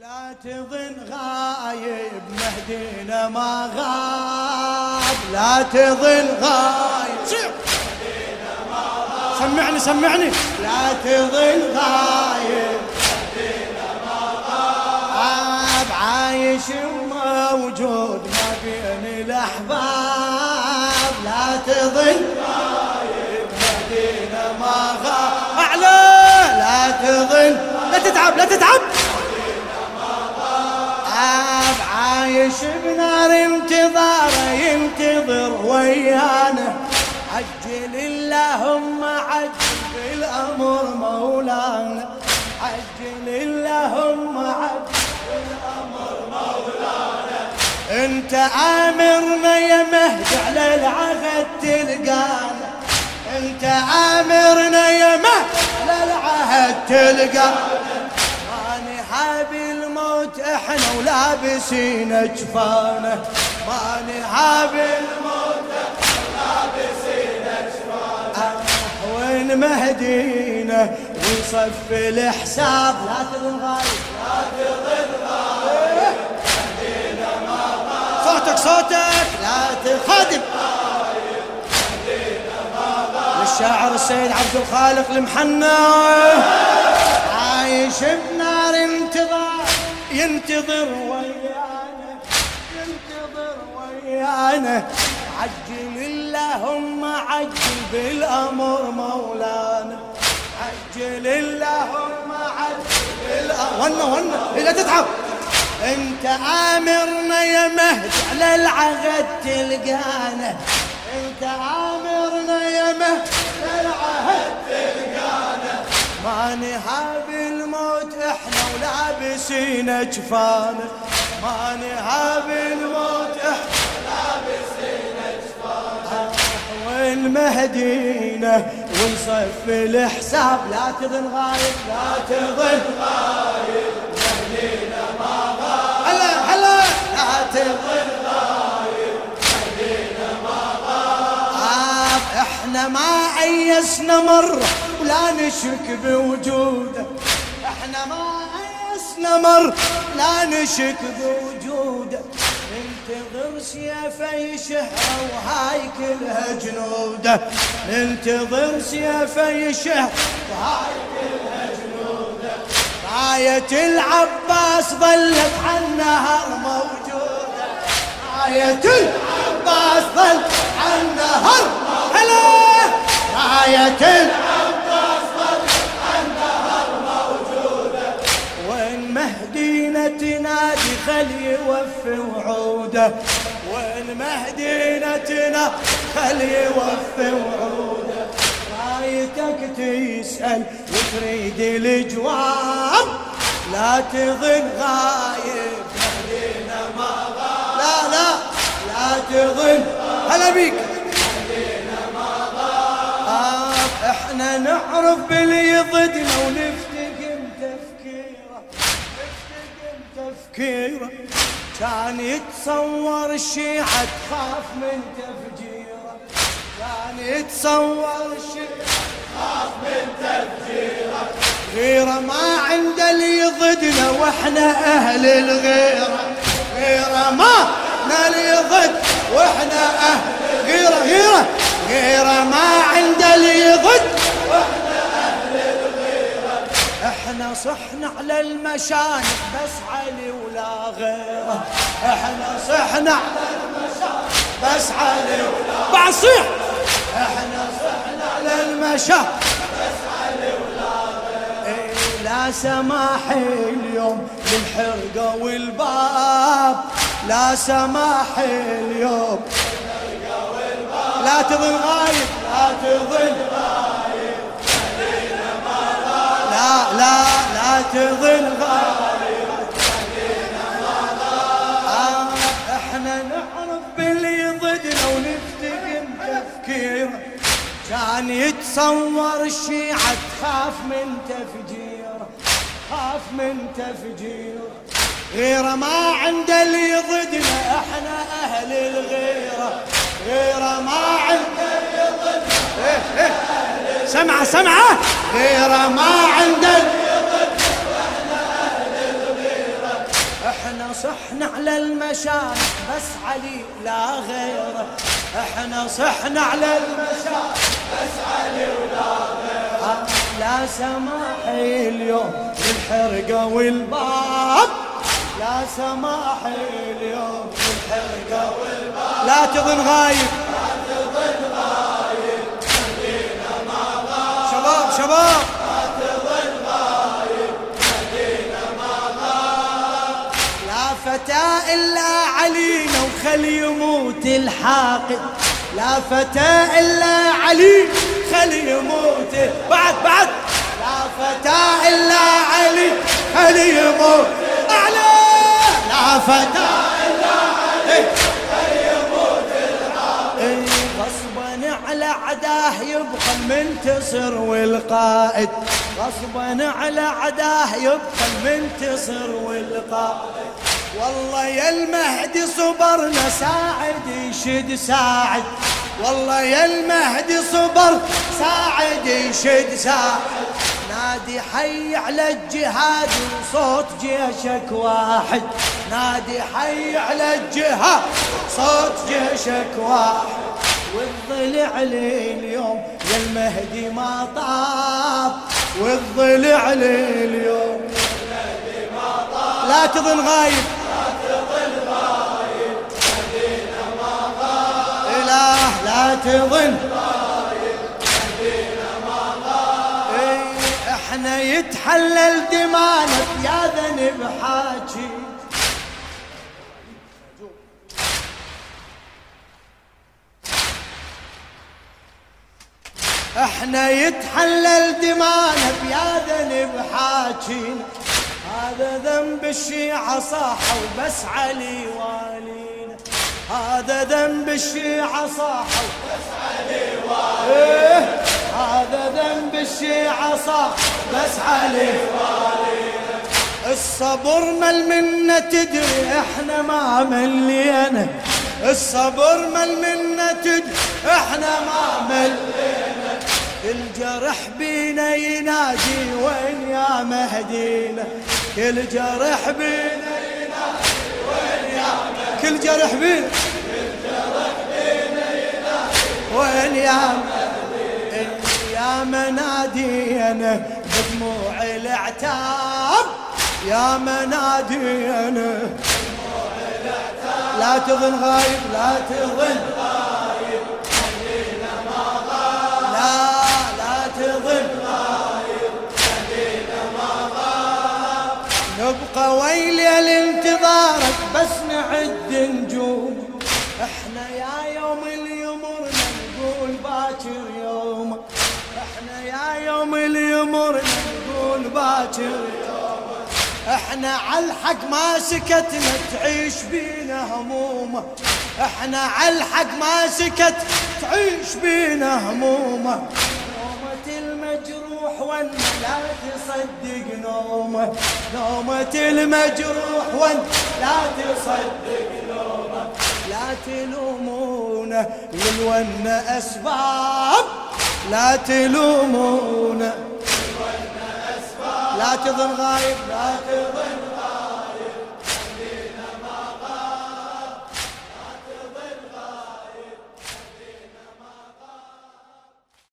لا تظن غايب مهدينا ما غاب. لا تظن غايب سمعني سمعني. لا تظن غايب عاب عايش موجود ما بين الأحباب. لا تظن غايب مهدينا ما غاب. أعلى! لا تظن لا تتعب لا تتعب! عاب عايش بنار انتظاره ينتظر ويانا. عجل اللهم عجل بالامر مولانا. عجل اللهم عجل بالامر مولانا. أنت امرنا يا مهدي على العهد تلقانا. أنت امرنا يا مهدي على العهد تلقانا. ما نحابي الموت إحنا ولابسين اجفانه. ما نحابي الموت إحنا ولابسين اجفانه. وين مهدينا ويصف الحساب. لا تظن غايب. لا تظن غايب. صوتك صوتك. لا تخادم للشاعر السيد عبد الخالق المحنى. عايش ينتظر ويانا ينتظر ويانا. عجل اللهم عجل بالأمر مولانا. عجل اللهم عجل بالأمر. ونا ونا لا تتعب. أنت آمرنا يا مهدي على العهد تلقانا. أنت آمرنا يا مهدي على العهد تلقانا. ما نهاب الموت إحنا ولابسين اجفانا ما نهاب الموت إحنا لابسين اجفانا وين مهدينا؟ ونصف الحساب. لا تظن غايب لا تظن غايب. مهدينا ما غايب هلا هلا. لا تظن غايب. مهدينا ما غايب إحنا ما ايسنا مره ولا نشك بوجوده. إحنا ما ايسنا مر لا نشك بوجوده. ننتظر سيفه يشهر وهاي كلها جنوده. ننتظر سيفه يشهر وهاي كلها جنوده. راية العباس ظلت على النهر موجودة. راية العباس ظلت على النهر هلا! راية وعوده وين مهدينا تنادي خل يوفي وعوده؟ رأيتك تسأل وتريد الجواب لا تظن غايب مهدينا ما غاب. لا لا لا تظن. هلا بيك. آه إحنا نعرف باللي ضدنا ونفتقم تفكيره نفتقم تفكيره. كان يتصور الشيعة تخاف من تفجيره. كان يتصور الشيعة تخاف من تفجيره. غيره ما عند اللي ضدنا وإحنا أهل الغيرة. غيره ما اللي ضد وإحنا أهل غيره غيره غيره ما عند إحنا صحنا على المشانق بس علي ولا غيره. إحنا صحنا على المشانق بس علي ولا بعصيح إحنا صحنا على المشانق إيه لا سماح اليوم للحرقة والباب لا سماح اليوم لا تظن غايب. لا تظن غايب. غايب آه إحنا نعرف باللي ضدنا ونفتقم تفكيره كان يتصور الشيعة تخاف من تفجيره خاف من تفجيره غيره ما عند اللي ضدنا إحنا أهل الغيره غيره ما عند اللي ضدنا سمعه سمعه غيره ما عند إحنا صحنا على المشايخ بس علي لا غيره. إحنا صحنا على المشايخ بس علي ولا غيره. لا سماحي اليوم الحرقة والباب. لا سماحي اليوم الحرقة والباب. لا تظن غايب. لا تظن غايب خلينا ما غايب. شباب شباب. فتى إلا علينا وخل يموت الحاقد. لا فتى إلا علي خل يموت. بعد بعد. لا فتى إلا علي خل يموت. أعلى. لا فتى إلا علي خل يموت الحاقد. غصبا على عداه يبقى المنتصر والقائد. غصبا على عداه يبقى المنتصر والقائد. والله يا المهدي صبرنا ساعد يشد ساعد. والله يا المهدي صبر ساعد يشد ساعد. نادي حي على الجهاد وصوت جيشك واحد. نادي حي على الجهاد صوت جيشك واحد. والضلع لي اليوم يا المهدي ما طاب. والضلع لي اليوم لا تظن غايب. تظن. إيه، إحنا يتحلل دمانا يا ذنب حاجي. إحنا يتحلل دمانا يا ذنب حاجين هذا ذنب الشيعة صاحوا بس علي والي. هذا ذنب الشيعة صاحوا بس علي إيه هذا ذنب الشيعة صاح. بس علي الصبر مل منا تدري إحنا ما ملينا. الصبر مل منا تدري إحنا ما ملينا. الجرح بينا ينادي وين يا مهدينا؟ كل جرح بينا كل جرح بينا وين يا يا منادي أنا بدموع العتاب يا منادي أنا لا تظن غايب لا تظن غايب خلينا ما غايب لا لا تظن غايب خلينا ما غايب نبقى ويلي الانتظارك بس إحنا يا يوم اليمر نقول باكر يوم. إحنا يا يوم اليمر نقول باكر يوم. إحنا عالحق ما سكتنا تعيش بينا همومه إحنا عالحق ما سكت تعيش بينا همومه نومة المجروح وان لا تصدق نومة نومة المجروح وان لا تصدق نومه لا تلومونه للون أسباب. لا تلومونه لا تظن غايب لا تظن